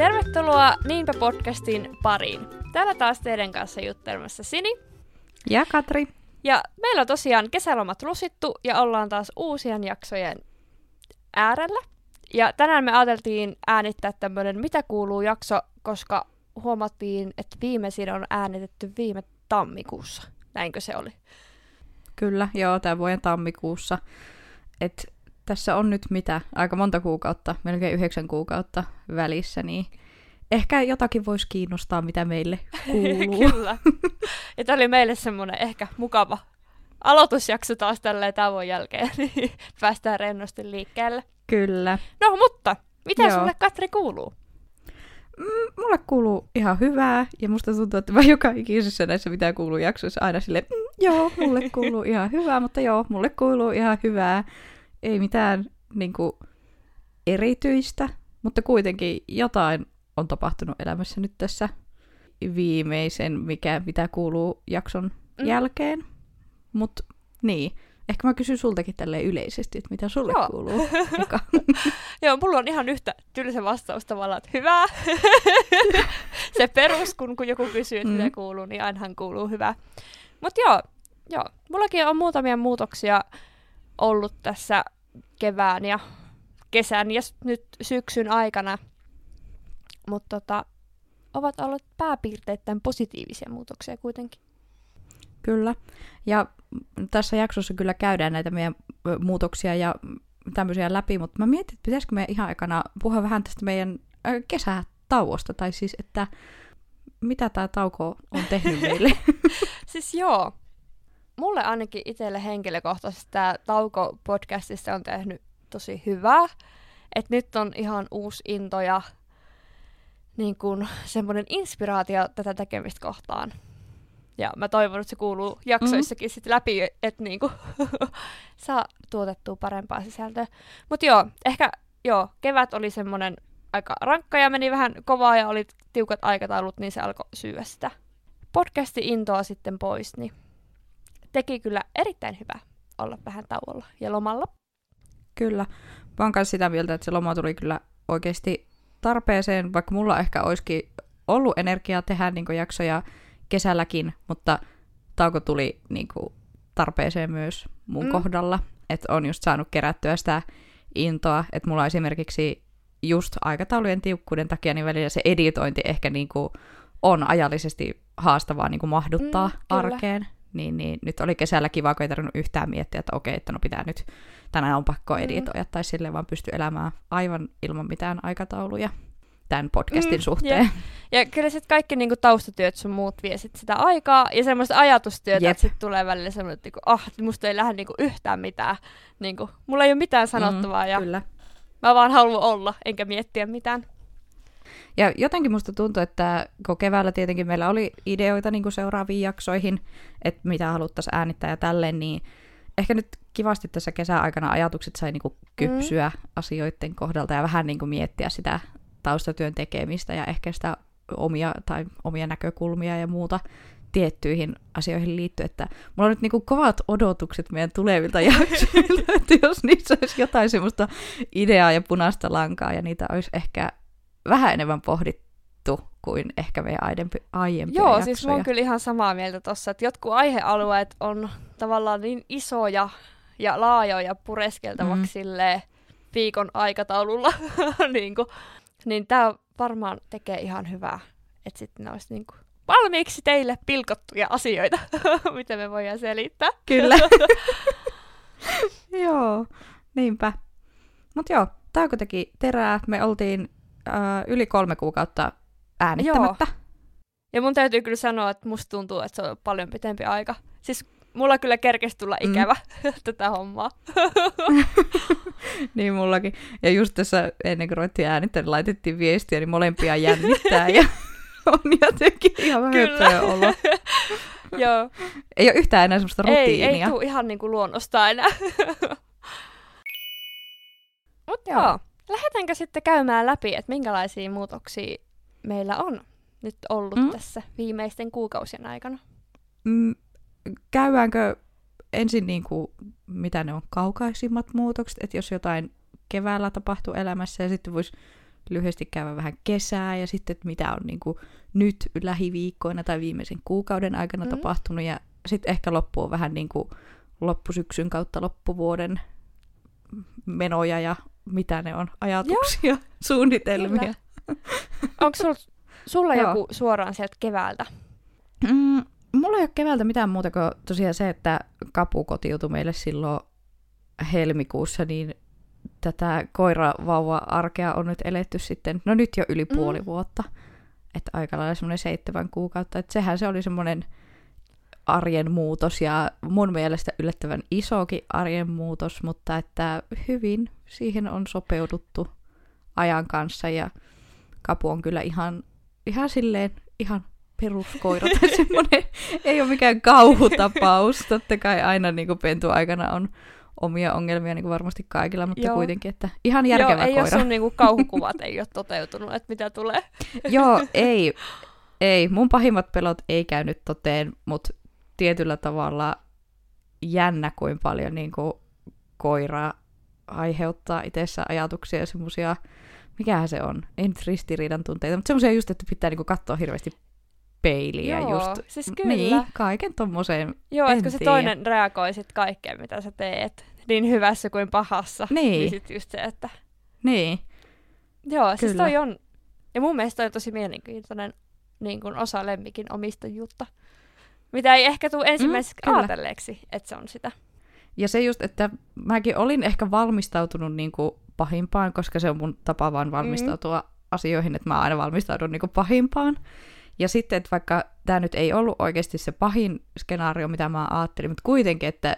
Tervetuloa Niinpä podcastin pariin. Täällä taas teidän kanssa juttelemassa Sini. Ja Katri. Ja meillä on tosiaan kesälomat lusittu ja ollaan taas uusien jaksojen äärellä. Ja tänään me ajateltiin äänittää tämmöinen Mitä kuuluu jakso, koska huomattiin, että viimeisin on äänitetty viime tammikuussa. Näinkö se oli? Kyllä, joo, tämän vuoden tammikuussa. Et tässä on nyt mitä, aika monta kuukautta, melkein yhdeksän kuukautta välissä, niin ehkä jotakin voisi kiinnostaa, mitä meille kuuluu. Kyllä. Ja tämä oli meille semmoinen ehkä mukava aloitusjakso taas tälleen tauon jälkeen, niin päästään rennosti liikkeelle. Kyllä. No, mutta mitä Joo. sulle Katri kuuluu? Mm, mulle kuuluu ihan hyvää, ja musta tuntuu, että mä joka ikisessä näissä mitä kuuluu jaksoissa aina sille, mm, joo, mulle kuuluu ihan hyvää, mutta joo, mulle kuuluu ihan hyvää. Ei mitään niin kuin, erityistä, mutta kuitenkin jotain on tapahtunut elämässä nyt tässä viimeisen, mikä, mitä kuuluu jakson mm. jälkeen. Mutta niin, ehkä mä kysyn sultakin tälleen yleisesti, että mitä sulle Joo. kuuluu. Joo, mulla on ihan yhtä tylsä vastaus tavallaan, että hyvää. Se perus, kun, kun joku kysyy, että mm. mitä kuuluu, niin ainahan kuuluu hyvää. Mutta joo, joo, mullakin on muutamia muutoksia ollut tässä kevään ja kesän ja nyt syksyn aikana. Mutta tota, ovat olleet pääpiirteittäin positiivisia muutoksia kuitenkin. Kyllä. Ja tässä jaksossa kyllä käydään näitä meidän muutoksia ja tämmöisiä läpi, mutta mä mietin, että pitäisikö me ihan aikana puhua vähän tästä meidän kesätauosta, tai siis, että mitä tämä tauko on tehnyt meille. siis joo, mulle ainakin itselle henkilökohtaisesti tämä tauko podcastissa on tehnyt tosi hyvää. Että nyt on ihan uusi into ja niin kun, semmoinen inspiraatio tätä tekemistä kohtaan. Ja mä toivon, että se kuuluu jaksoissakin mm. sit läpi, että niinku, saa tuotettua parempaa sisältöä. Mutta joo, ehkä joo, kevät oli semmoinen aika rankka ja meni vähän kovaa ja oli tiukat aikataulut, niin se alkoi syyä sitä podcasti intoa sitten pois, niin teki kyllä erittäin hyvä olla vähän tauolla ja lomalla. Kyllä. Mä oon sitä mieltä, että se loma tuli kyllä oikeasti tarpeeseen, vaikka mulla ehkä olisikin ollut energiaa tehdä niin jaksoja kesälläkin, mutta tauko tuli niin kuin, tarpeeseen myös mun mm. kohdalla, että on just saanut kerättyä sitä intoa, että mulla esimerkiksi just aikataulujen tiukkuuden takia niin välillä se editointi ehkä niin kuin, on ajallisesti haastavaa niin kuin mahduttaa mm, arkeen. Niin, niin nyt oli kesällä kiva, kun ei tarvinnut yhtään miettiä, että okei, että no pitää nyt, tänään on pakko mm. editoida, mm. tai silleen vaan pysty elämään aivan ilman mitään aikatauluja tämän podcastin mm, suhteen. Jep. Ja kyllä sitten kaikki niinku taustatyöt sun muut vie sit sitä aikaa, ja semmoista ajatustyötä, Jep. että sitten tulee välillä semmoinen, että niinku, ah, musta ei lähde niinku yhtään mitään. Niinku, mulla ei ole mitään mm, sanottavaa, mm, ja kyllä. mä vaan haluan olla, enkä miettiä mitään. Ja jotenkin musta tuntuu, että kun keväällä tietenkin meillä oli ideoita niin kuin seuraaviin jaksoihin, että mitä haluttaisiin äänittää ja tälleen, niin ehkä nyt kivasti tässä kesäaikana ajatukset sai niin kuin kypsyä mm. asioiden kohdalta ja vähän niin kuin miettiä sitä taustatyön tekemistä ja ehkä sitä omia, tai omia näkökulmia ja muuta tiettyihin asioihin liittyen, että mulla on nyt niinku kovat odotukset meidän tulevilta jaksoilta, että jos niissä olisi jotain semmoista ideaa ja punaista lankaa ja niitä olisi ehkä vähän enemmän pohdittu kuin ehkä meidän aiempi, aiempia Joo, jaksoja. siis mä oon kyllä ihan samaa mieltä tossa, että jotkut aihealueet on tavallaan niin isoja ja laajoja pureskeltavaksi mm. viikon aikataululla, niin kuin, niin tämä varmaan tekee ihan hyvää, että sitten ne olisi niin kuin valmiiksi teille pilkottuja asioita, mitä me voidaan selittää. Kyllä. joo, niinpä. Mutta joo, Tauko teki terää. Me oltiin äh, yli kolme kuukautta äänittämättä. Joo. Ja mun täytyy kyllä sanoa, että musta tuntuu, että se on paljon pitempi aika. Siis mulla kyllä kerkesi tulla mm. ikävä mm. tätä hommaa. niin mullakin. Ja just tässä ennen kuin ruvettiin äänittää, niin laitettiin viestiä, niin molempia jännittää ja on jotenkin ihan vähän olo. Joo. Ei ole yhtään enää semmoista rutiinia. Ei, ei tule ihan niin kuin luonnosta enää. Mutta joo, lähdetäänkö sitten käymään läpi, että minkälaisia muutoksia meillä on nyt ollut mm. tässä viimeisten kuukausien aikana? Mm, käydäänkö ensin niin kuin, mitä ne on kaukaisimmat muutokset, että jos jotain keväällä tapahtuu elämässä ja sitten voisi lyhyesti käydä vähän kesää ja sitten, että mitä on niin kuin nyt lähiviikkoina tai viimeisen kuukauden aikana mm. tapahtunut ja sitten ehkä loppuu vähän niin kuin loppusyksyn kautta loppuvuoden menoja ja mitä ne on, ajatuksia, Joo. suunnitelmia. Onko sul, sulla joku suoraan sieltä keväältä? Mm, mulla ei ole keväältä mitään muuta kuin tosiaan se, että kapu kotiutui meille silloin helmikuussa, niin tätä koiravauva-arkea on nyt eletty sitten, no nyt jo yli mm. puoli vuotta. Että aika lailla semmoinen seitsemän kuukautta. Että sehän se oli semmoinen arjen muutos ja mun mielestä yllättävän isokin arjen muutos, mutta että hyvin siihen on sopeuduttu ajan kanssa ja Kapu on kyllä ihan, ihan silleen ihan peruskoira tai semmoinen, ei ole mikään kauhutapaus. Totta kai aina niin kuin pentu aikana on omia ongelmia niin kuin varmasti kaikilla, mutta Joo. kuitenkin, että ihan järkevä Joo, ei koira. Joo, sun niin kuin, kauhukuvat ei ole toteutunut, että mitä tulee. Joo, ei. Ei, mun pahimmat pelot ei käynyt toteen, mutta tietyllä tavalla jännä, kuin paljon niin kuin, koira aiheuttaa itsessä ajatuksia ja semmoisia, mikähän se on, ei nyt ristiriidan tunteita, mutta semmoisia just, että pitää niin kuin, katsoa hirveästi peiliä Joo, just. siis kyllä. Niin, kaiken tommoseen. Joo, että se toinen reagoi sit kaikkeen, mitä sä teet, niin hyvässä kuin pahassa. Niin. niin sit just se, että... Niin. Joo, kyllä. siis toi on... Ja mun mielestä toi on tosi mielenkiintoinen niin kuin osa lemmikin omistajuutta. Mitä ei ehkä tule ensimmäiseksi mm, ajatelleeksi, että se on sitä. Ja se just, että mäkin olin ehkä valmistautunut niin kuin pahimpaan, koska se on mun tapa vaan valmistautua mm. asioihin, että mä aina valmistaudun niin kuin pahimpaan. Ja sitten, että vaikka tämä nyt ei ollut oikeasti se pahin skenaario, mitä mä ajattelin, mutta kuitenkin, että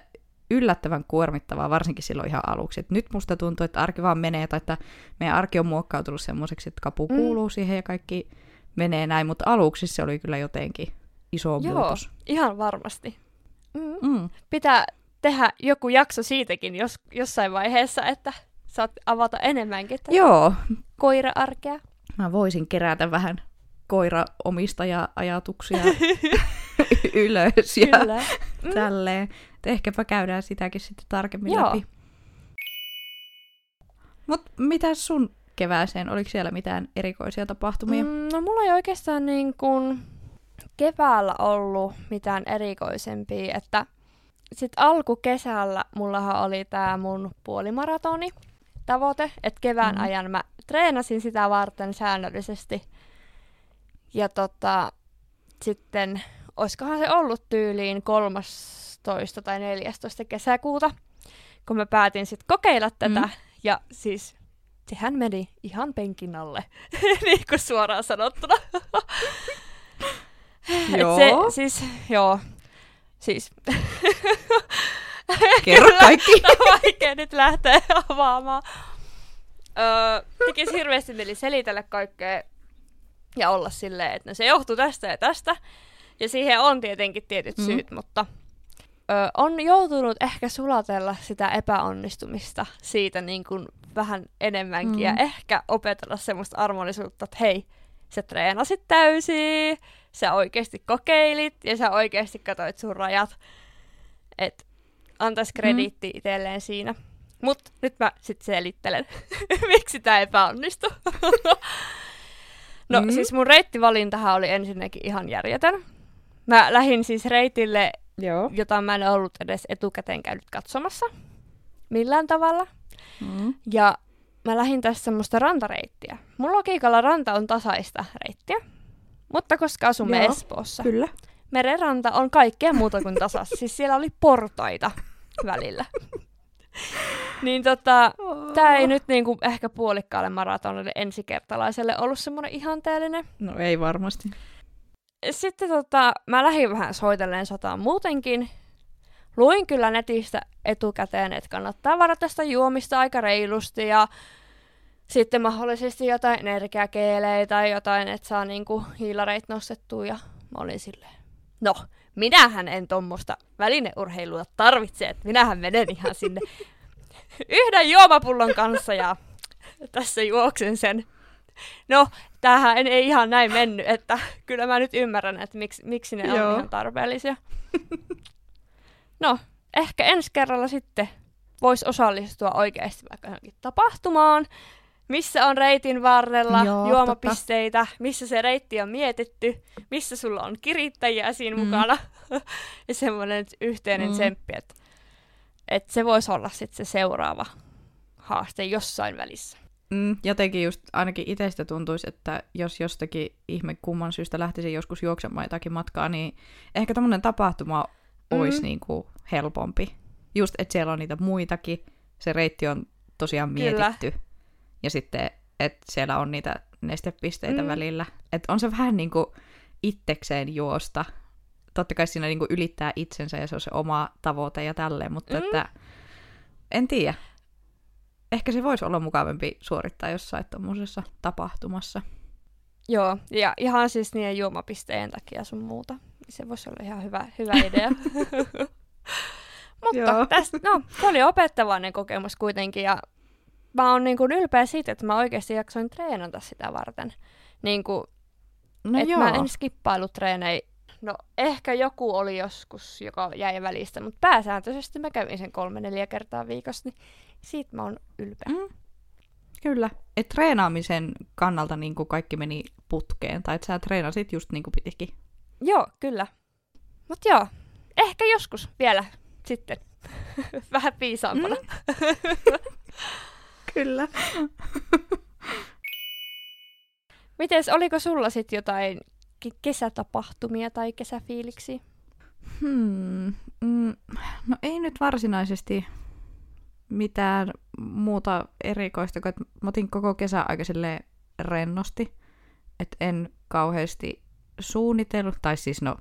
yllättävän kuormittavaa, varsinkin silloin ihan aluksi. Et nyt musta tuntuu, että arki vaan menee, tai että meidän arki on muokkautunut semmoiseksi, että kapu mm. kuuluu siihen ja kaikki menee näin, mutta aluksi se oli kyllä jotenkin iso Joo, muutos. ihan varmasti. Mm. Mm. Pitää tehdä joku jakso siitäkin jos, jossain vaiheessa, että saat avata enemmänkin tätä Joo. koira-arkea. Mä voisin kerätä vähän koira-omistaja-ajatuksia ylös ja Kyllä. Mm. tälleen. Et ehkäpä käydään sitäkin sitten tarkemmin Joo. läpi. Mut mitä sun kevääseen? Oliko siellä mitään erikoisia tapahtumia? Mm, no mulla ei oikeastaan niin kuin keväällä ollut mitään erikoisempia, että sitten alkukesällä mullahan oli tämä mun puolimaratoni tavoite, että kevään mm. ajan mä treenasin sitä varten säännöllisesti. Ja tota, sitten, oiskohan se ollut tyyliin 13. tai 14. kesäkuuta, kun mä päätin sitten kokeilla tätä. Mm. Ja siis sehän meni ihan penkin alle, niin kuin suoraan sanottuna. joo. se, siis, joo, siis... Kerro kaikki. on vaikea nyt lähteä avaamaan. Öö, tekisi hirveästi mieli selitellä kaikkea ja olla silleen, että no se johtuu tästä ja tästä. Ja siihen on tietenkin tietyt mm. syyt, mutta ö, on joutunut ehkä sulatella sitä epäonnistumista siitä niin kuin vähän enemmänkin mm. ja ehkä opetella semmoista armollisuutta, että hei, sä treenasit täysin, sä oikeasti kokeilit ja sä oikeasti katsoit sun rajat. Et antais krediitti mm. itselleen siinä. Mut nyt mä sit selittelen, miksi tää epäonnistui. no mm. siis mun reittivalintahan oli ensinnäkin ihan järjetön. Mä lähdin siis reitille, Joo. jota mä en ollut edes etukäteen käynyt katsomassa millään tavalla. Mm. Ja mä lähdin tässä semmoista rantareittiä. Mun logiikalla ranta on tasaista reittiä, mutta koska asumme Joo, Espoossa, kyllä. merenranta on kaikkea muuta kuin tasas. siis siellä oli portaita välillä. niin tota, oh. tää ei nyt niinku ehkä puolikkaalle maratonille ensikertalaiselle ollut semmoinen ihanteellinen. No ei varmasti. Sitten tota, mä lähdin vähän soitelleen sataan muutenkin. Luin kyllä netistä etukäteen, että kannattaa varata sitä juomista aika reilusti ja sitten mahdollisesti jotain energiakeelejä tai jotain, että saa niinku hiilareit nostettua ja mä olin silleen, no, minähän en tuommoista välineurheilua tarvitse, että minähän menen ihan sinne yhden juomapullon kanssa ja tässä juoksen sen. No, tämähän ei ihan näin mennyt, että kyllä mä nyt ymmärrän, että miksi, miksi ne Joo. on ihan tarpeellisia. No, ehkä ensi kerralla sitten voisi osallistua oikeasti vaikka johonkin tapahtumaan, missä on reitin varrella Joo, juomapisteitä, missä se reitti on mietitty, missä sulla on kirittäjiä siinä Mm. mukana. ja semmoinen yhteinen Mm. tsemppi, että et se voisi olla sitten se seuraava haaste jossain välissä. Mm, jotenkin just ainakin itsestä tuntuisi, että jos jostakin ihme kumman syystä lähtisi joskus juoksemaan jotakin matkaa, niin ehkä tämmöinen tapahtuma olisi Mm. niinku helpompi. Just, että siellä on niitä muitakin, se reitti on tosiaan Kyllä. Ja sitten, että siellä on niitä nestepisteitä Mm. välillä. Että on se vähän niin kuin itsekseen juosta. Totta kai siinä niin kuin ylittää itsensä ja se on se oma tavoite ja tälleen, mutta Mm. että en tiedä. Ehkä se voisi olla mukavampi suorittaa jossain tuommoisessa tapahtumassa. Joo, ja ihan siis niiden juomapisteen takia sun muuta. Se voisi olla ihan hyvä, hyvä idea. Mutta tästä, no, se oli opettavainen kokemus kuitenkin, ja mä oon niin kuin ylpeä siitä, että mä oikeasti jaksoin treenata sitä varten. Niin kuin, No et joo. mä en skippailu treenejä. No ehkä joku oli joskus, joka jäi välistä, mutta pääsääntöisesti mä kävin sen kolme neljä kertaa viikossa, niin siitä mä oon ylpeä. Mm. Kyllä. Et treenaamisen kannalta niin kuin kaikki meni putkeen, tai että sä treenasit just niin kuin pitikin. Joo, kyllä. Mutta joo, ehkä joskus vielä sitten. Vähän viisaampana. Mm. Kyllä. Mites, oliko sulla sitten jotain ke- kesätapahtumia tai kesäfiiliksiä? Hmm. Mm. No ei nyt varsinaisesti mitään muuta erikoista, kun mä otin koko kesä aika rennosti, että en kauheasti suunnitellut, tai siis no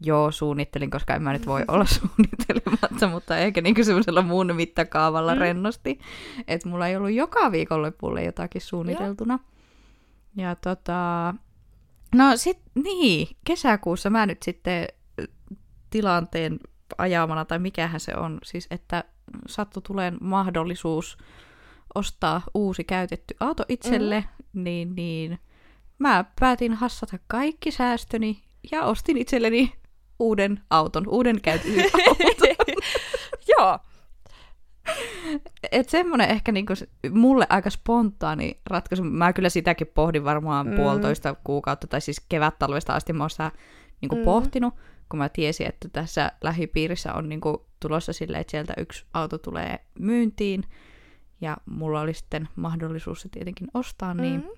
joo, suunnittelin, koska en mä nyt voi olla suunnittelematta, mutta ehkä niinku semmoisella muun mittakaavalla Mm. rennosti, että mulla ei ollut joka viikonloppulle jotakin suunniteltuna. Ja tota, no sit niin, kesäkuussa mä nyt sitten tilanteen ajamana, tai mikähän se on, siis että sattu tuleen mahdollisuus ostaa uusi käytetty auto itselle, mm. niin, niin mä päätin hassata kaikki säästöni ja ostin itselleni uuden auton, uuden käytetyn auton. joo, Et semmonen ehkä niinku mulle aika spontaani ratkaisu. Mä kyllä sitäkin pohdin varmaan Mm. puolitoista kuukautta, tai siis kevät-talvesta asti mä oon sitä niinku Mm. pohtinut, kun mä tiesin, että tässä lähipiirissä on niinku tulossa silleen, että sieltä yksi auto tulee myyntiin, ja mulla oli sitten mahdollisuus se tietenkin ostaa, niin mm.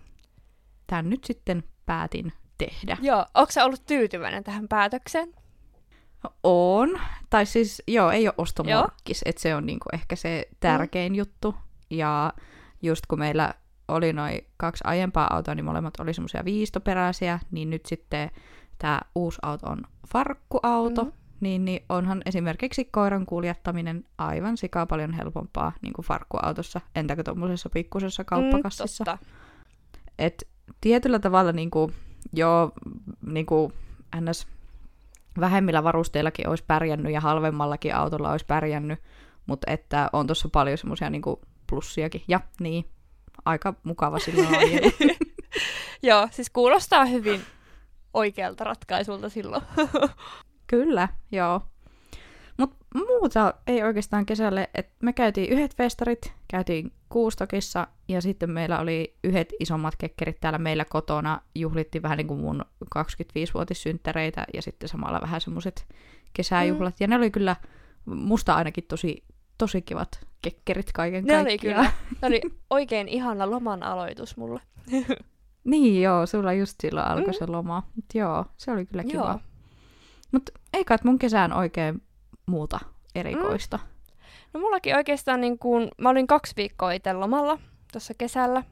tämän nyt sitten päätin tehdä. joo. Onko sä ollut tyytyväinen tähän päätökseen? On. Tai siis, joo, ei ole ostomorkkis, että se on niinku ehkä se tärkein mm. juttu. Ja just kun meillä oli noin kaksi aiempaa autoa, niin molemmat oli semmoisia viistoperäisiä, niin nyt sitten tämä uusi auto on farkkuauto, mm. niin, niin onhan esimerkiksi koiran kuljettaminen aivan sikaa paljon helpompaa niin kuin farkkuautossa, entäkö tuommoisessa pikkusessa kauppakassissa. Mm, totta. Et tietyllä tavalla niin kuin, jo niin kuin ns. Vähemmillä varusteillakin olisi pärjännyt ja halvemmallakin autolla olisi pärjännyt, mutta että on tuossa paljon semmoisia niin plussiakin. Ja niin, aika mukava silloin ajella. Joo, siis kuulostaa hyvin oikealta ratkaisulta silloin. Kyllä, joo. Mutta muuta ei oikeastaan kesälle, että me käytiin yhdet festarit, käytiin Kuustokissa ja sitten meillä oli yhdet isommat kekkerit täällä meillä kotona. Juhlittiin vähän niin kuin mun 25-vuotissynttäreitä ja sitten samalla vähän semmoiset kesäjuhlat. Mm. Ja ne oli kyllä musta ainakin tosi, tosi kivat kekkerit kaiken Ne oli kaikkiaan. kyllä. Ne oli oikein ihana loman aloitus mulle. Niin joo, sulla just silloin alkoi Mm. se loma. Mut joo, se oli kyllä kiva. Mutta ei kai mun kesään oikein muuta erikoista. No mullakin oikeastaan niin kuin, mä olin kaksi viikkoa itse lomalla tuossa kesällä.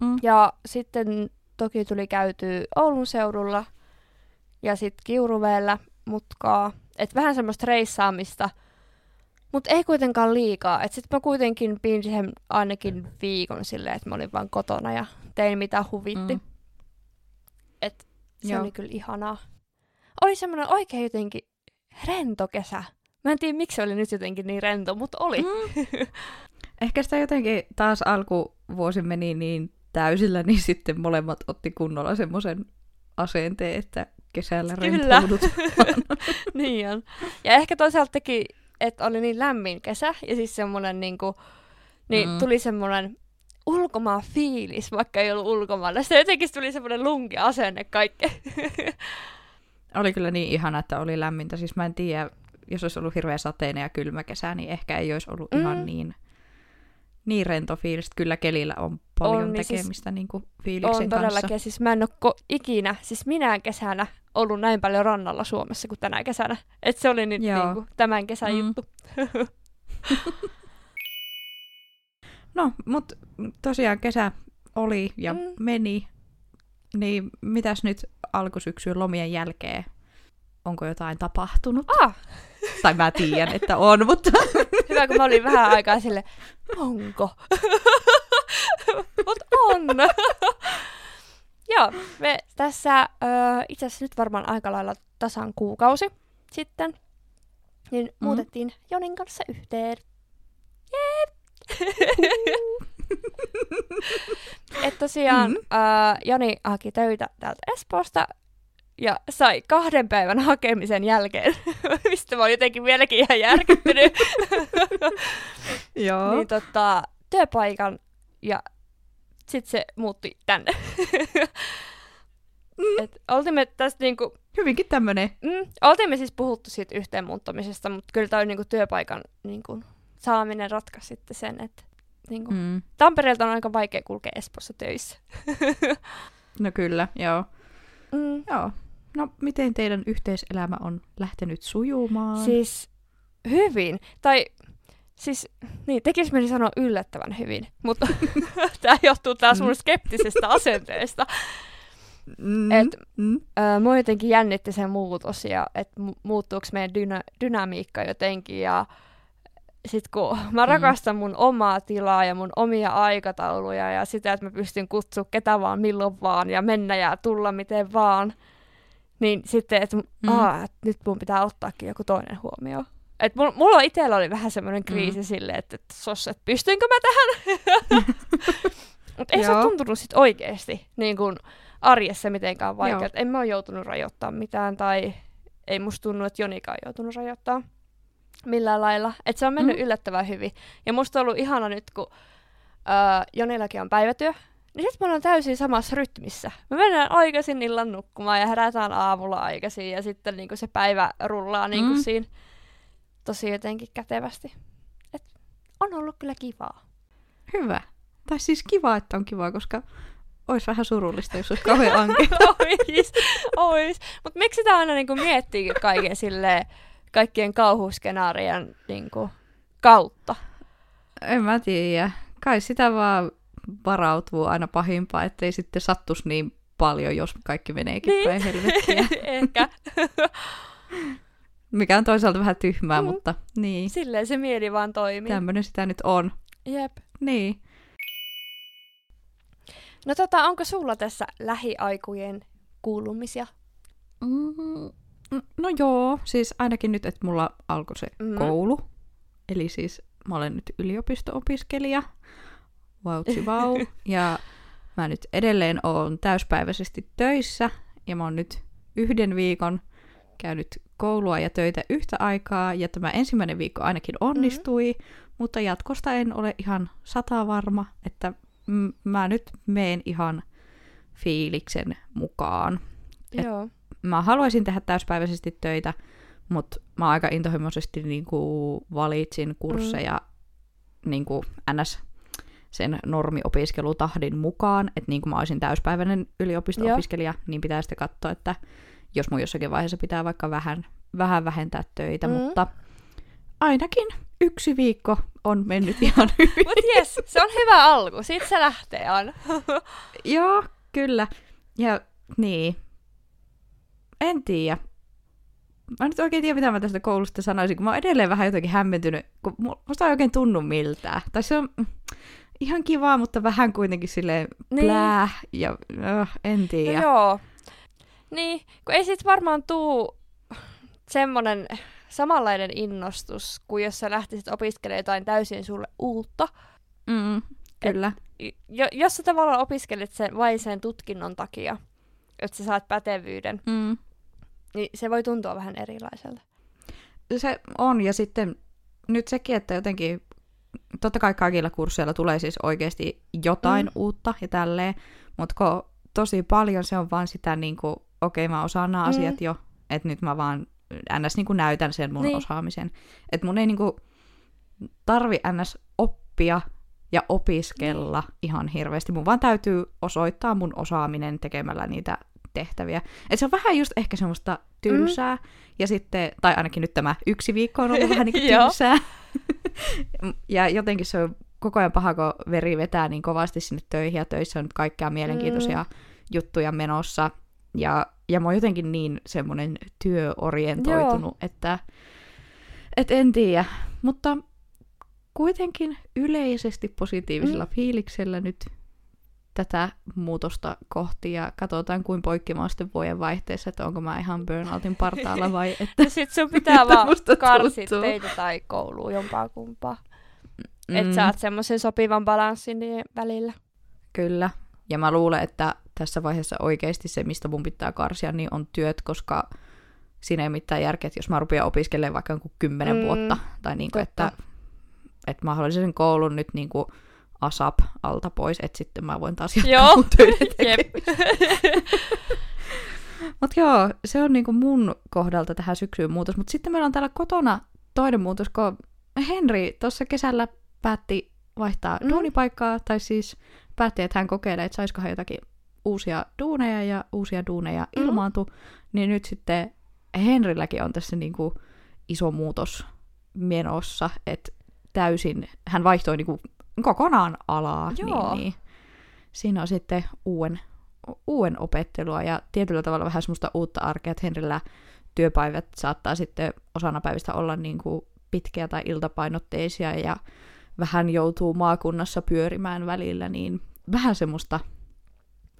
Mm. Ja sitten toki tuli käytyä Oulun seudulla ja sitten Kiuruveellä mutkaa. Et vähän semmoista reissaamista, mutta ei kuitenkaan liikaa. Et sitten mä kuitenkin pidin siihen ainakin viikon silleen, että mä olin vaan kotona ja tein mitä huvitti. Mm. Et se Joo. oli kyllä ihanaa. Oli semmoinen oikein jotenkin rento kesä. Mä en tiedä, miksi se oli nyt jotenkin niin rento, mutta oli. Mm. Ehkä sitä jotenkin taas alkuvuosi meni niin täysillä, niin sitten molemmat otti kunnolla semmoisen asenteen, että kesällä Kyllä. rentoudut. niin on. Ja ehkä toisaalta teki, että oli niin lämmin kesä, ja siis semmoinen niinku, niin Mm. tuli semmoinen, ulkomaan fiilis, vaikka ei ollut ulkomailla. Sitten jotenkin tuli semmoinen lunki asenne kaikkeen. Oli kyllä niin ihana, että oli lämmintä. Siis mä en tiedä, jos olisi ollut hirveä sateinen ja kylmä kesä, niin ehkä ei olisi ollut mm. ihan niin, niin rento fiilis. Kyllä kelillä on paljon on, niin tekemistä siis, niin kuin fiiliksen on todellakin. kanssa. Siis mä en ole ko- ikinä, siis minä kesänä ollut näin paljon rannalla Suomessa kuin tänä kesänä. Et se oli nyt niin kuin, tämän kesän mm. juttu. no, mutta tosiaan kesä oli ja mm. meni. Niin mitäs nyt alkusyksyn lomien jälkeen? Onko jotain tapahtunut? Ah! Tai mä tiedän, että on, mutta... Hyvä, kun mä olin vähän aikaa sille, onko? Mutta on! Joo, me tässä itse asiassa nyt varmaan aika lailla tasan kuukausi sitten, niin mm. muutettiin Jonin kanssa yhteen. Jee! Et tosiaan mm. ö, Joni haki töitä täältä Espoosta ja sai kahden päivän hakemisen jälkeen, mistä mä oon jotenkin vieläkin ihan järkyttynyt, Joo. niin tota, työpaikan ja sitten se muutti tänne. Mm. Et oltiin me tästä niinku, Hyvinkin tämmönen. mm, oltiin me siis puhuttu siitä yhteen muuttamisesta, mutta kyllä toi niinku työpaikan niinku, saaminen ratkaisi sitten sen, että niinku, mm. Mm. Tampereelta on aika vaikea kulkea Espoossa töissä. No kyllä, joo. mm. Joo. No, miten teidän yhteiselämä on lähtenyt sujumaan? Siis hyvin. Tai siis, niin, tekis mieli sanoa yllättävän hyvin, mutta tämä johtuu taas mun skeptisestä asenteesta. mm, et- mm. Öö, mua jotenkin jännitti se muutos ja että mu- muuttuuko meidän dyna- dynamiikka jotenkin ja sit kun mä rakastan mun omaa tilaa ja mun omia aikatauluja ja sitä, että mä pystyn kutsua ketä vaan milloin vaan ja mennä ja tulla miten vaan, niin sitten, että Mm. et nyt mun pitää ottaakin joku toinen huomioon. Et mulla, mulla itsellä oli vähän semmoinen kriisi mm. silleen, että, että sos, että pystynkö mä tähän? Mutta ei se ole tuntunut sit oikeesti niin kun arjessa mitenkään vaikealta. En mä ole joutunut rajoittamaan mitään tai ei musta tunnu, että Jonikaan on joutunut rajoittamaan millään lailla. Et se on mennyt Mm. yllättävän hyvin. Ja musta on ollut ihana nyt, kun öö, Jonillakin on päivätyö, niin sit me ollaan täysin samassa rytmissä. Me mennään aikaisin illan nukkumaan ja herätään aamulla aikaisin ja sitten niinku se päivä rullaa niinku Mm. siinä tosi jotenkin kätevästi. Et on ollut kyllä kivaa. Hyvä. Tai siis kiva, että on kiva, koska olisi vähän surullista, jos olisi kauhean anke. ois, ois. Mutta miksi sitä aina niinku miettii kaiken silleen, kaikkien kauhuskenaarien niinku, kautta? en mä tiedä. Kai sitä vaan varautuu aina pahimpaan, ettei sitten sattus niin paljon, jos kaikki meneekin Niin. päin helvettiä. Ehkä. Mikä on toisaalta vähän tyhmää, Mm. mutta niin. Silleen se mieli vaan toimii. Tämmöinen sitä nyt on. Jep. Niin. No tota, onko sulla tässä lähiaikujen kuulumisia? Mm, no joo, siis ainakin nyt, että mulla alkoi se Mhm. koulu. Eli siis mä olen nyt yliopisto-opiskelija. Vautsi vau. ja mä nyt edelleen oon täyspäiväisesti töissä. Ja mä oon nyt yhden viikon käynyt koulua ja töitä yhtä aikaa. Ja tämä ensimmäinen viikko ainakin onnistui. Mutta jatkosta en ole ihan sata varma, että m- mä nyt meen ihan fiiliksen mukaan Et- Joo. mä haluaisin tehdä täyspäiväisesti töitä, mutta mä aika intohimoisesti niin kuin valitsin kursseja mm. niin kuin ns. Sen normiopiskelutahdin mukaan, että niin kuin mä olisin täyspäiväinen yliopisto-opiskelija, niin pitää sitten katsoa, että jos mun jossakin vaiheessa pitää vaikka vähän, vähän vähentää töitä, Mm. mutta ainakin yksi viikko on mennyt ihan hyvin. Mut jes, se on hyvä alku. Siitä se lähtee aina. Joo, kyllä. Ja niin. En tiedä. Mä en nyt oikein tiedä, mitä mä tästä koulusta sanoisin, kun mä oon edelleen vähän jotenkin hämmentynyt, kun mu- musta ei oikein tunnu miltään. Tai se on ihan kivaa, mutta vähän kuitenkin silleen Niin. plää, ja uh, en No tiedä. joo. Niin, kun ei sit varmaan tuu semmonen samanlainen innostus, kuin jos sä lähtisit opiskelemaan jotain täysin sulle uutta. Mm, kyllä. Jo, jos sä tavallaan opiskelet sen vain sen tutkinnon takia, että sä saat pätevyyden, Mm. niin se voi tuntua vähän erilaiselta. Se on, ja sitten nyt sekin, että jotenkin totta kai kaikilla kursseilla tulee siis oikeasti jotain Mm. uutta ja tälleen, mutta tosi paljon se on vaan sitä niin kuin, okei okay, mä osaan nämä Mm. asiat jo, että nyt mä vaan ns. Niin kuin näytän sen mun Niin. osaamisen. Että mun ei niin kuin, tarvi ns. oppia ja opiskella Niin. ihan hirveästi. Mun vaan täytyy osoittaa mun osaaminen tekemällä niitä tehtäviä. Et se on vähän just ehkä semmoista tylsää. Mm. Ja sitten, tai ainakin nyt tämä yksi viikko on ollut vähän niin kuin tylsää. Ja jotenkin se on koko ajan paha, kun veri vetää niin kovasti sinne töihin ja töissä on nyt kaikkea mielenkiintoisia mm. juttuja menossa. Ja, ja mä oon jotenkin niin semmoinen työorientoitunut, että et en tiedä. Mutta kuitenkin yleisesti positiivisella mm. fiiliksellä nyt tätä muutosta kohti ja katsotaan kuin poikkimaan sitten vuoden vaihteessa, että onko mä ihan burnoutin partaalla vai että... Ja sit sun pitää vaan karsit teitä tai kouluun jompaa kumpaa. Mm. Että saat semmoisen sopivan balanssin niiden välillä. Kyllä. Ja mä luulen, että tässä vaiheessa oikeasti se, mistä mun pitää karsia, niin on työt, koska siinä ei ole mitään järkeä, että jos mä rupean opiskelemaan vaikka kymmenen Mm, vuotta, tai niin kuin, että, että mä haluaisin sen koulun nyt niin kuin ASAP alta pois, että sitten mä voin taas jatkaa Joo. mun. Mutta joo, se on niinku mun kohdalta tähän syksyyn muutos. Mutta sitten meillä on täällä kotona toinen muutos, kun Henri tuossa kesällä päätti vaihtaa Mm. mm. duunipaikkaa, tai siis päätti, että hän kokeilee, että saisiko hän jotakin uusia duuneja ja uusia duuneja Mm. ilmaantu. Niin nyt sitten Henrilläkin on tässä niinku iso muutos menossa, että täysin, hän vaihtoi niinku kokonaan alaa. Joo. Niin, niin. Siinä on sitten uuden, uuden opettelua ja tietyllä tavalla vähän semmoista uutta arkea, että Henrillä työpäivät saattaa sitten osana päivistä olla niin kuin pitkiä tai iltapainotteisia ja vähän joutuu maakunnassa pyörimään välillä, niin vähän semmoista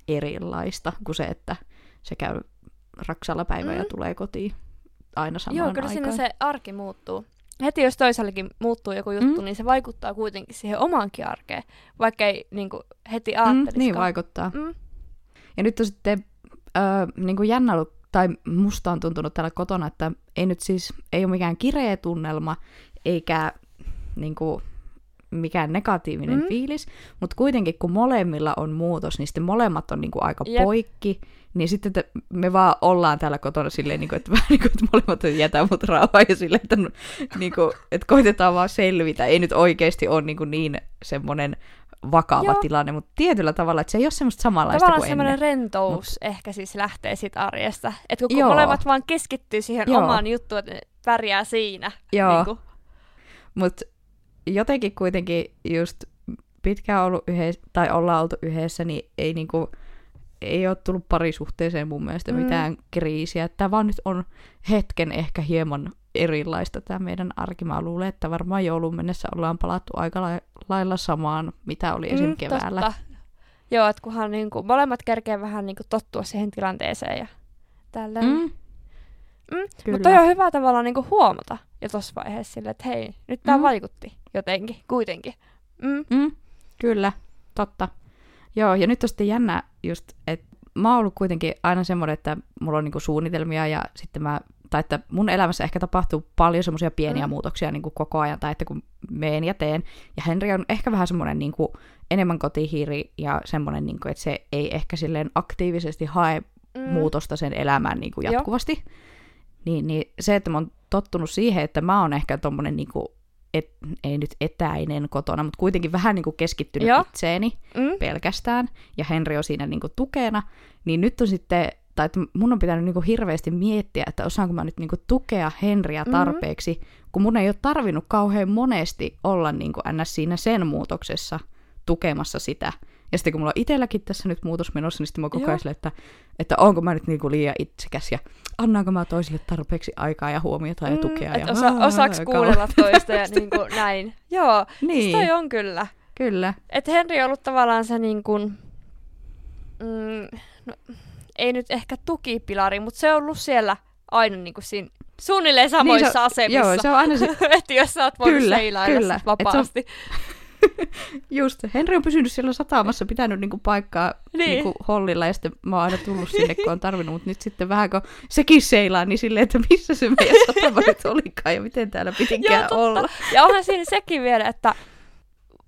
erilaista kuin se, että se käy raksalla päivää mm. ja tulee kotiin aina samaan Joo, kyllä aikaan. siinä se arki muuttuu. Heti jos toisellekin muuttuu joku juttu, Mm. niin se vaikuttaa kuitenkin siihen omaankin arkeen, vaikka ei niin kuin, heti mm, ajattelisikaan. niin vaikuttaa. Mm. Ja nyt on sitten öö, niin kuin jännä ollut, tai musta on tuntunut täällä kotona, että ei nyt siis, ei ole mikään kireä tunnelma, eikä niin kuin, mikään negatiivinen Mm. fiilis, mutta kuitenkin kun molemmilla on muutos, niin sitten molemmat on niin kuin aika Jep. Poikki, niin sitten te, me vaan ollaan täällä kotona silleen, niin kuin, että, vähän niin kuin, että molemmat jätä mut rauhaan ja silleen, että, niin kuin, että koitetaan vaan selvitä. Ei nyt oikeasti ole niin, kuin niin semmoinen vakava Joo. Tilanne, mutta tietyllä tavalla, että se ei ole semmoista samanlaista Tavallaan kuin semmoinen ennen. rentous ehkä siis lähtee sit arjesta. Että kun Joo. molemmat vaan keskittyy siihen Joo. omaan juttuun, että ne pärjää siinä. Joo, Niin kuin. mutta jotenkin kuitenkin just pitkään ollut yhdessä, tai ollaan oltu yhdessä, niin ei niinku, ei ole tullut parisuhteeseen mun mielestä Mm. mitään kriisiä. Tämä vaan nyt on hetken ehkä hieman erilaista tämä meidän arki. Mä luulen, että varmaan joulun mennessä ollaan palattu aika lai- lailla samaan, mitä oli esim. keväällä. Mm, totta. Joo, että kunhan niin kuin, molemmat kerkee vähän niin kuin, tottua siihen tilanteeseen ja tälleen. Mm. Mm. Mutta toi on hyvä tavallaan niin kuin, huomata jo tuossa vaiheessa sille, että hei, nyt tämä Mm. vaikutti jotenkin, kuitenkin. Mm. Mm, kyllä, totta. Joo, ja nyt on sitten jännä just, että mä oon ollut kuitenkin aina semmoinen, että mulla on niinku suunnitelmia ja sitten mä, tai että mun elämässä ehkä tapahtuu paljon semmoisia pieniä Mm. muutoksia niinku koko ajan, tai että kun meen ja teen. Ja Henri on ehkä vähän semmoinen niinku enemmän kotihiiri ja semmoinen, niinku, että se ei ehkä silleen aktiivisesti hae Mm. muutosta sen elämään niin kuin Joo. jatkuvasti. Niin, niin se, että mä oon tottunut siihen, että mä oon ehkä tommonen niin kuin, et, ei nyt etäinen kotona, mutta kuitenkin vähän niin kuin keskittynyt Joo. itseeni Mm. pelkästään, ja Henri on siinä niin kuin tukena, niin nyt on sitten, tai että mun on pitänyt niin kuin hirveästi miettiä, että osaanko mä nyt niin kuin tukea Henriä Mhm. tarpeeksi, mm-hmm. kun mun ei ole tarvinnut kauhean monesti olla niin kuin ns. siinä sen muutoksessa tukemassa sitä. Ja sitten kun mulla on itselläkin tässä nyt muutos menossa, niin sitten mä koko ajan että, että onko mä nyt niinku liian itsekäs ja annaanko mä toisille tarpeeksi aikaa ja huomiota ja tukea. että ja, Mm, osa, osaaks Aa, kuunnella toista ja niin kuin, näin. Joo, Niin, siis toi on kyllä. kyllä. Et Henri on ollut tavallaan se niin kuin, mm, no, ei nyt ehkä tukipilari, mutta se on ollut siellä aina niin kuin siinä suunnilleen samoissa Niin se- asemissa. Joo, se on aina se, että jos sä oot voinut Kyllä, seilailla kyllä. sit Et se on- vapaasti. just, Henri on pysynyt siellä satamassa, pitänyt niinku paikkaa Niin. niinku hollilla ja sitten mä oon aina tullut sinne, kun on tarvinnut, mutta nyt sitten vähän kun sekin seilaa, niin silleen, että missä se meidän satama nyt olikaan ja miten täällä Joo, pitinkään totta. olla. Ja onhan siinä sekin vielä, että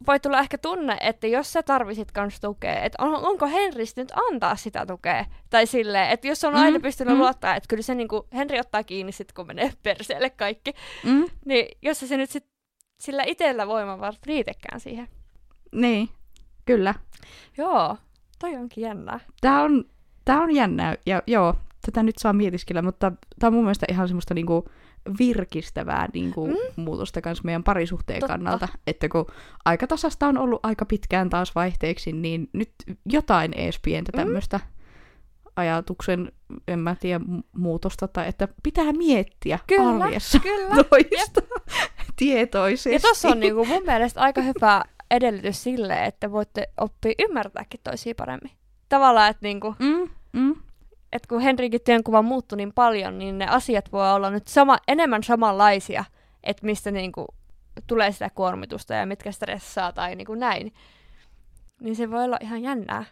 voi tulla ehkä tunne, että jos sä tarvisit kans tukea, että on, onko Henris nyt antaa sitä tukea? Tai silleen, että jos on aina Mm, pystynyt mm. luottaa, että kyllä se niinku, Henri ottaa kiinni sit, kun menee perseelle kaikki, Mm, niin jos se nyt sit sillä itsellä voimavarat riitekään siihen. niin, kyllä. Joo, toi onkin jännää. Tää on, tää on jännää, ja joo, tätä nyt saa mietiskellä, mutta tää on mun mielestä ihan semmoista niinku virkistävää niinku mm. muutosta kans meidän parisuhteen Totta. kannalta. Että kun aikatasasta on ollut aika pitkään taas vaihteeksi, niin nyt jotain ees pientä Mm. tämmöistä ajatuksen, en mä tiedä, mu- muutosta, tai että pitää miettiä Kyllä, arjessa kyllä. toista tietoisesti. Ja tossa on niinku mun mielestä aika hyvä edellytys sille, että voitte oppia ymmärtääkin toisia paremmin. Tavallaan, että niinku, Mm, mm, et kun Henrikin työnkuva muuttui niin paljon, niin ne asiat voi olla nyt sama, enemmän samanlaisia, että mistä niinku tulee sitä kuormitusta ja mitkä stressaa tai niinku näin. Niin se voi olla ihan jännää.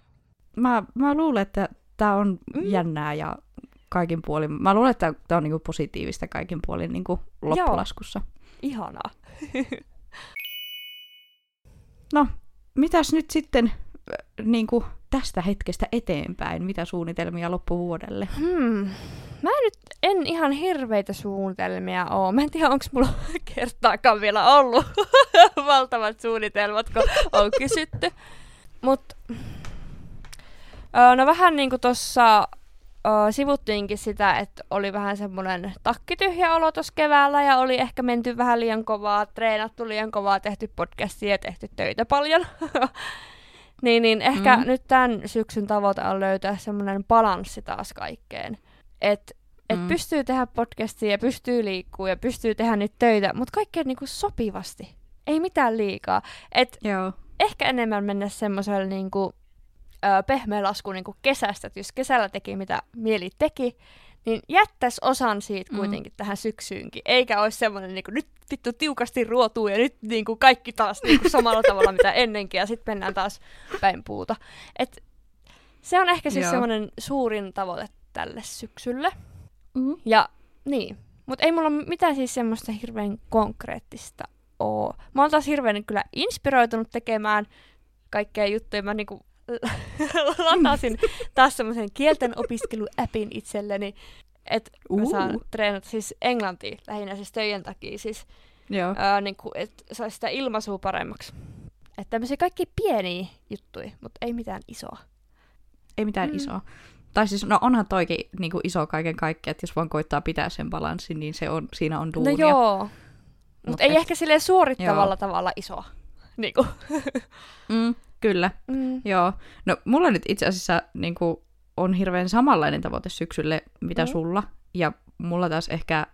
mä, mä luulen, että tämä on Mm. jännää ja kaikin puolin. Mä luulen, että tämä on niinku positiivista kaikin puolin niinku loppulaskussa. Ihanaa. No, mitäs nyt sitten äh, niinku tästä hetkestä eteenpäin? Mitä suunnitelmia loppuvuodelle? Hmm. Mä nyt en ihan hirveitä suunnitelmia oo. Mä en tiedä, onko mulla kertaakaan vielä ollut valtavat suunnitelmat, kun on kysytty. Mut, no vähän niinku tossa sivuttiinkin sitä, että oli vähän semmonen takkityhjä olo tossa keväällä ja oli ehkä menty vähän liian kovaa, treenattu liian kovaa, tehty podcastia ja tehty töitä paljon. niin, niin ehkä Mm. nyt tämän syksyn tavoite on löytää semmoinen balanssi taas kaikkeen. Että et Mm. pystyy tehdä podcastia ja pystyy liikkuu ja pystyy tehdä niitä töitä, mutta kaikkea niinku sopivasti. Ei mitään liikaa. Et Joo. ehkä enemmän mennä semmoiselle niinku, ö, pehmeä lasku niinku kesästä, että jos kesällä teki mitä mieli teki, niin jättäisi osan siitä Mm. kuitenkin tähän syksyynkin. Eikä olisi semmoinen niinku, nyt vittu tiukasti ruotuu ja nyt niinku kaikki taas niinku samalla tavalla mitä ennenkin ja sitten mennään taas päin puuta. Et se on ehkä siis Joo. semmoinen suurin tavoite tälle syksylle. Mm. Ja niin, mutta ei mulla ole mitään siis semmoista hirveän konkreettista oo. Mä oon taas hirveän kyllä inspiroitunut tekemään kaikkea juttuja. Mä niinku latasin taas semmoisen kielten opiskeluäpin itselleni, että mä Uh. saan treenata siis englantia lähinnä siis töjen takia, siis Joo. ää, niinku, että saisi sitä ilmaisua paremmaksi. Että tämmöisiä kaikki pieniä juttuja, mutta ei mitään isoa. Ei mitään Mm. isoa. Tai siis, no onhan toikin niinku iso kaiken kaikkiaan, että jos vaan koittaa pitää sen balanssin, niin se on, siinä on duunia. No joo, mutta Mut ei et- ehkä silleen suorittavalla Joo. tavalla isoa. Niinku. Mm, kyllä. Mm. Joo. No mulla nyt itse asiassa niin kuin, on hirveän samanlainen tavoite syksylle, mitä Mm. sulla. Ja mulla taas ehkä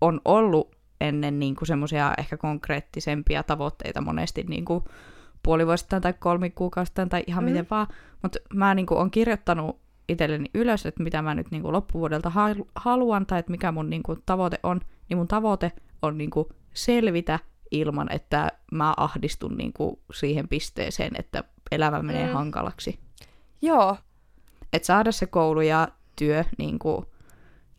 on ollut ennen niin semmoisia ehkä konkreettisempia tavoitteita monesti niin kuin puolivuosittain tai kolmi kuukausittain tai ihan Mm. miten vaan. Mutta mä niin kuin, on kirjoittanut itselleni ylös, että mitä mä nyt niin kuin, loppuvuodelta hal- haluan tai että mikä mun niin kuin, tavoite on. Niin mun tavoite on niin kuin, selvitä ilman, että mä ahdistun niin kuin, siihen pisteeseen, että elämä menee Mm. hankalaksi. Joo, Että saada se koulu ja työ niin kuin,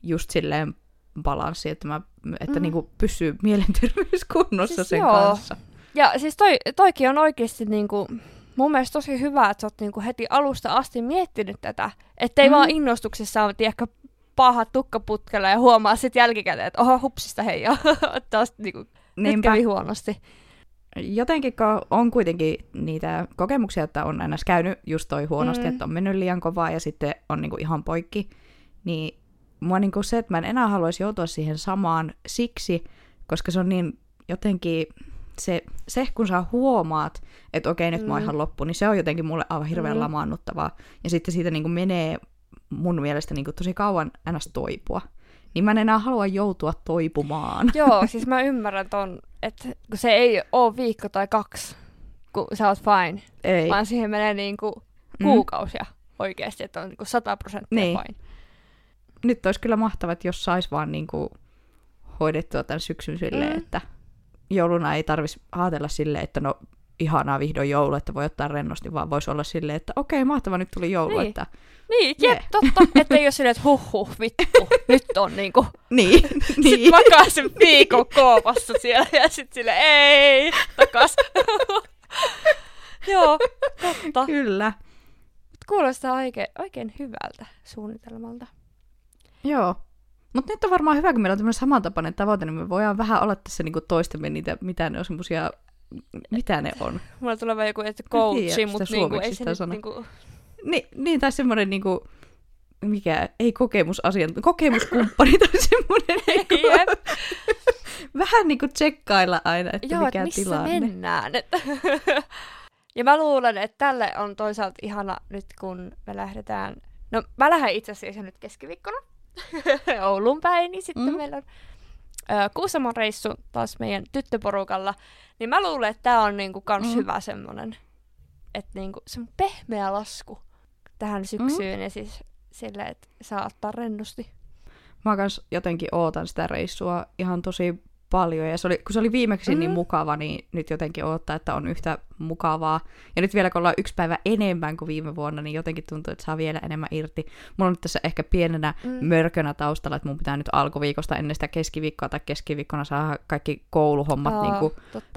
just silleen balanssi, että, mä, että Mm. niin kuin, pysyy mielenterveys kunnossa Siis sen joo. kanssa. ja siis toi, toikin on oikeasti niinku, mun mielestä tosi hyvä, että sä oot niinku heti alusta asti miettinyt tätä. Ettei mm. Mm. vaan innostuksessa ole ehkä pahat tukkaputkella ja huomaa sitten jälkikäteen, että oho, hupsista hei, ja taas nyt Niinpä. kävi huonosti. Jotenkin on kuitenkin niitä kokemuksia, että on aina käynyt just toi huonosti, Mm. mm. että on mennyt liian kovaa ja sitten on niinku ihan poikki, niin mua niinku se, että mä en enää haluaisi joutua siihen samaan siksi, koska se on niin jotenkin se, se kun sä huomaat, että okei, nyt mä oon Mm. ihan loppu, niin se on jotenkin mulle aivan hirveän Mm. mm. lamaannuttavaa. Ja sitten siitä niinku menee mun mielestä niinku tosi kauan ns. toipua. Niin mä en enää halua joutua toipumaan. Joo, siis mä ymmärrän ton, että kun se ei ole viikko tai kaksi, kun sä oot fine, Ei. vaan siihen menee niinku kuukausia oikeasti, että on niinku 100 prosenttia Niin. fine. nyt olisi kyllä mahtavaa, että jos sais vaan niinku hoidettua tämän syksyn silleen, Mm. mm. että jouluna ei tarvitsisi ajatella silleen, että no ihanaa vihdoin joulu, että voi ottaa rennosti, vaan voisi olla silleen, että okei, mahtavaa, nyt tuli joulu, Niin. että Niin, jep, Jee. totta. Että ei ole silleen, että huh huh, vittu, nyt on niinku. niin, Sitten niin. makaa sen viikon koopassa siellä ja sit sille ei, takas. Joo, totta. Kyllä. Kuulostaa oikein, oikein hyvältä suunnitelmalta. Joo. Mutta nyt on varmaan hyvä, kun meillä on tämmöinen samantapainen tavoite, niin me voidaan vähän olla tässä niinku toistemme niitä, mitä ne on semmosia, mitä ne on. Mulla tulee vaan joku, että coachi, mutta niinku, ei se nyt niinku... Ni, niin, tai semmoinen niinku, mikä, ei kokemusasiantuntija, kokemuskumppani tai semmoinen niinku, vähän niinku tsekkailla aina, että Joo, mikä että missä tilanne. mennään. Että ja mä luulen, että tälle on toisaalta ihana nyt, kun me lähdetään... No, mä lähden itse asiassa nyt keskiviikkona Oulun päin, niin sitten mm. meillä on Kuusamon reissu taas meidän tyttöporukalla. Niin mä luulen, että tää on niinku kans Mm. mm. hyvä semmonen, että niinku semmonen pehmeä lasku tähän syksyyn ja siis silleen, että saa ottaa rennosti. Mä kans jotenkin ootan sitä reissua ihan tosi paljon. Ja se oli, kun se oli viimeksi mm. niin Mhm. mukava, niin nyt jotenkin odottaa, että on yhtä mukavaa. Ja nyt vielä kun ollaan yksi päivä enemmän kuin viime vuonna, niin jotenkin tuntuu, että saa vielä enemmän irti. Mulla on nyt tässä ehkä pienenä mm. Mörkönä taustalla, että mun pitää nyt alkuviikosta ennen sitä keskiviikkoa tai keskiviikkona saada kaikki kouluhommat Aa, niin kuin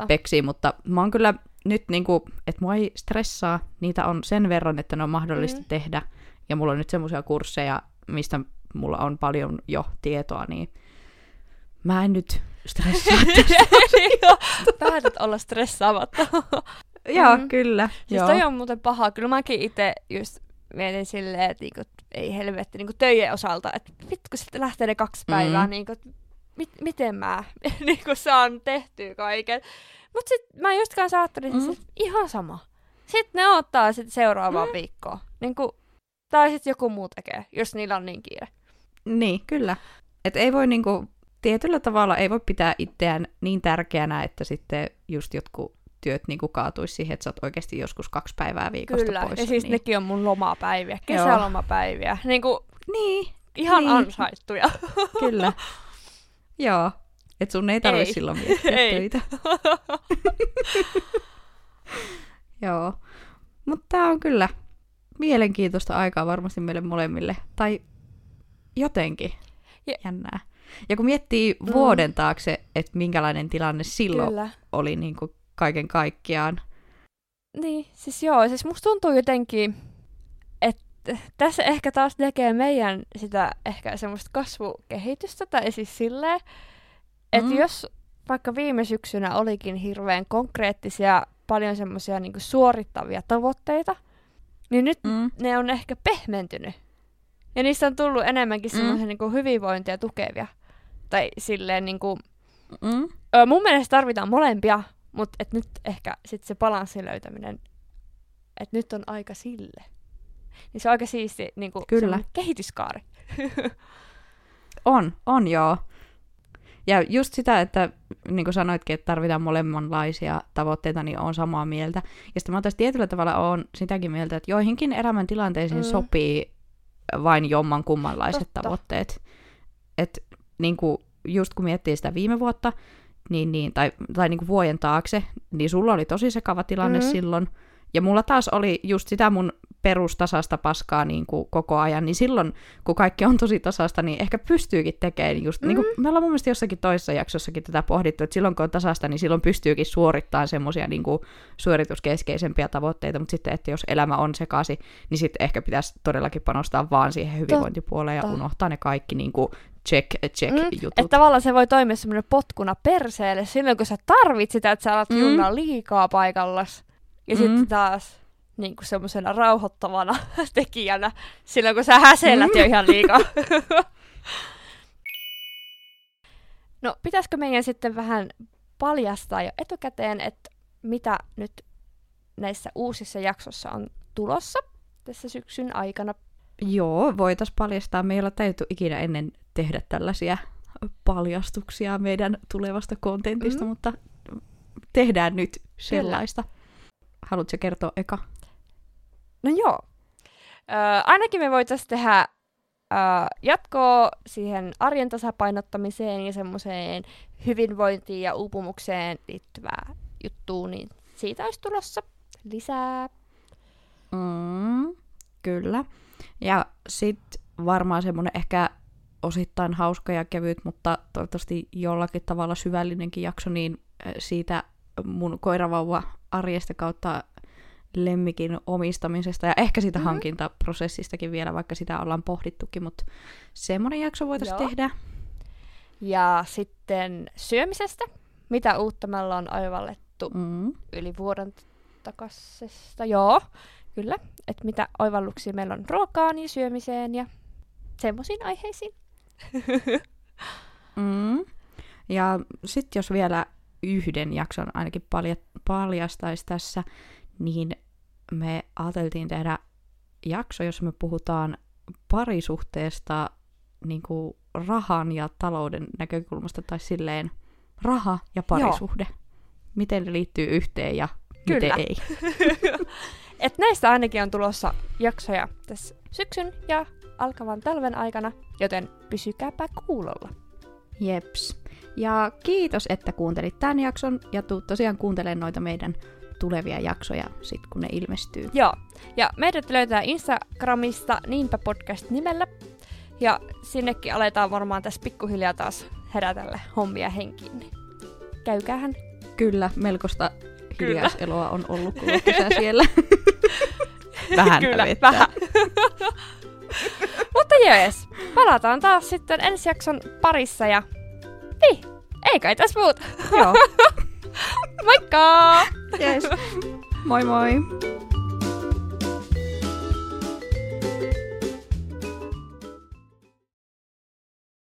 peksiin, mutta mä oon kyllä nyt, niin kuin, että mua ei stressaa, niitä on sen verran, että ne on mahdollista. Mm. tehdä, ja mulla on nyt semmoisia kursseja, mistä mulla on paljon jo tietoa, niin mä en nyt stressaa. Päätät olla stressaamatta. Joo, Mhm. kyllä. Siis toi on muuten paha. Kyllä mäkin itse just mietin silleen, että niinku, ei helvetti niinku töiden osalta, että vittu kun sitten lähtee ne kaksi Mm. päivää, niinku, et mit, miten mä niinku, saan tehtyä kaiken. Mut sit mä just kanssa ajattelin, Mm. mm. että ihan sama. Sitten ne ottaa sit seuraavaa Mm. mm. viikkoa. Niinku, tai sitten joku muu tekee, jos niillä on niin kiire. Niin, kyllä. Et ei voi niinku, tietyllä tavalla ei voi pitää itseään niin tärkeänä, että sitten just jotkut työt niinku kaatuisi siihen, että sä oot oikeasti joskus kaksi päivää viikosta Kyllä, poissa. ja siis niin. nekin on mun lomapäiviä, kesälomapäiviä. Niinku, Niin, ihan Niin. niin. ansaittuja. kyllä. Joo. Et sun ei tarvi Ei. silloin miettiä Ei. töitä. Joo. Mutta tää on kyllä mielenkiintoista aikaa varmasti meille molemmille. Tai jotenkin Ja- jännää. Ja kun miettii Mm. vuoden taakse, että minkälainen tilanne silloin Kyllä. oli niin kuin kaiken kaikkiaan. Niin, siis joo, siis musta tuntuu jotenkin, että tässä ehkä taas näkee meidän sitä ehkä semmoista kasvukehitystä, tai siis silleen, että Mm. mm. jos vaikka viime syksynä olikin hirveän konkreettisia, paljon semmoisia niinku suorittavia tavoitteita, niin nyt Mm. ne on ehkä pehmentynyt. Ja niistä on tullut enemmänkin Mm. semmoisia niinku hyvinvointia tukevia. Tai silleen niinku, Mm. Ö, mun mielestä tarvitaan molempia, mutta et nyt ehkä sit se balanssin löytäminen, että nyt on aika sille. Niin se on aika siisti niin Kyllä. kehityskaari. On, on joo. Ja just sitä, että niin kuin sanoitkin, että tarvitaan molemmanlaisia tavoitteita, niin on samaa mieltä. Ja sitten mä taas tietyllä tavalla on sitäkin mieltä, että joihinkin elämäntilanteisiin mm. Mm. sopii vain jomman kummanlaiset Totta. tavoitteet. Et niin kuin, just kun miettii sitä viime vuotta, niin, niin, tai, tai niin kuin vuoden taakse, niin sulla oli tosi sekava tilanne mm. Mm. silloin. Ja mulla taas oli just sitä mun perustasasta paskaa niin kuin koko ajan, niin silloin, kun kaikki on tosi tasasta, niin ehkä pystyykin tekemään just, mm. niin kuin me ollaan mun mielestä jossakin toisessa jaksossakin tätä pohdittu, että silloin kun on tasasta, niin silloin pystyykin suorittamaan semmoisia niin kuin suorituskeskeisempiä tavoitteita, mutta sitten, että jos elämä on sekasi, niin sitten ehkä pitäisi todellakin panostaa vaan siihen hyvinvointipuoleen ja unohtaa ne kaikki niin kuin check, check Mm, jutut. että tavallaan se voi toimia semmoinen potkuna perseelle silloin, kun sä tarvit sitä, että sä alat Mm. junnaa liikaa paikallas. Ja Mm. sitten taas niin kuin semmoisena rauhoittavana tekijänä silloin, kun sä häsellät Mm. jo ihan liikaa. no, pitäisikö meidän sitten vähän paljastaa jo etukäteen, että mitä nyt näissä uusissa jaksossa on tulossa tässä syksyn aikana? Joo, voitais paljastaa. Me ei olla ikinä ennen tehdä tällaisia paljastuksia meidän tulevasta kontentista, Mm. mutta tehdään nyt sellaista. Haluatko kertoa eka? No joo. Ö, ainakin me voitaisiin tehdä ö, jatkoa siihen arjen tasapainottamiseen ja semmoiseen hyvinvointiin ja uupumukseen liittyvää juttua, niin siitä olisi tulossa lisää. Mm, kyllä. Ja sitten varmaan semmoinen ehkä osittain hauska ja kevyt, mutta toivottavasti jollakin tavalla syvällinenkin jakso, niin äh, siitä mun koiravauva arjesta kautta lemmikin omistamisesta ja ehkä siitä Mhm. mm-hmm. hankintaprosessistakin vielä, vaikka sitä ollaan pohdittukin, mutta semmoinen jakso voitaisiin tehdä. Ja sitten syömisestä, mitä uutta me ollaan oivallettu Mm. yli vuoden takaisesta. Joo, kyllä. Että mitä oivalluksia meillä on ruokaan ja syömiseen ja semmoisiin aiheisiin. Mm. Ja sitten jos vielä yhden jakson ainakin palja- paljastaisi tässä, niin me ajateltiin tehdä jakso, jossa me puhutaan parisuhteesta niin kuin rahan ja talouden näkökulmasta, tai silleen raha ja parisuhde. Miten ne liittyy yhteen ja Kyllä. miten ei. Et näistä ainakin on tulossa jaksoja tässä syksyn ja alkavan talven aikana, joten pysykääpä kuulolla. Jeps. Ja kiitos, että kuuntelit tämän jakson ja tuu tosiaan kuuntelemaan noita meidän tulevia jaksoja sit kun ne ilmestyy. Joo, ja meidät löytää Instagramista Niinpä podcast nimellä. Ja sinnekin aletaan varmaan tässä pikkuhiljaa taas herätellä hommia henkiin. Niin käykäähän. Kyllä, melkoista hiljaiseloa on ollut kesä siellä. Vähän Kyllä, vähän. Mutta jees, palataan taas sitten ensi jakson parissa ja... Niin, ei kai tässä muuta. Joo, Moikka! yes. Moi moi!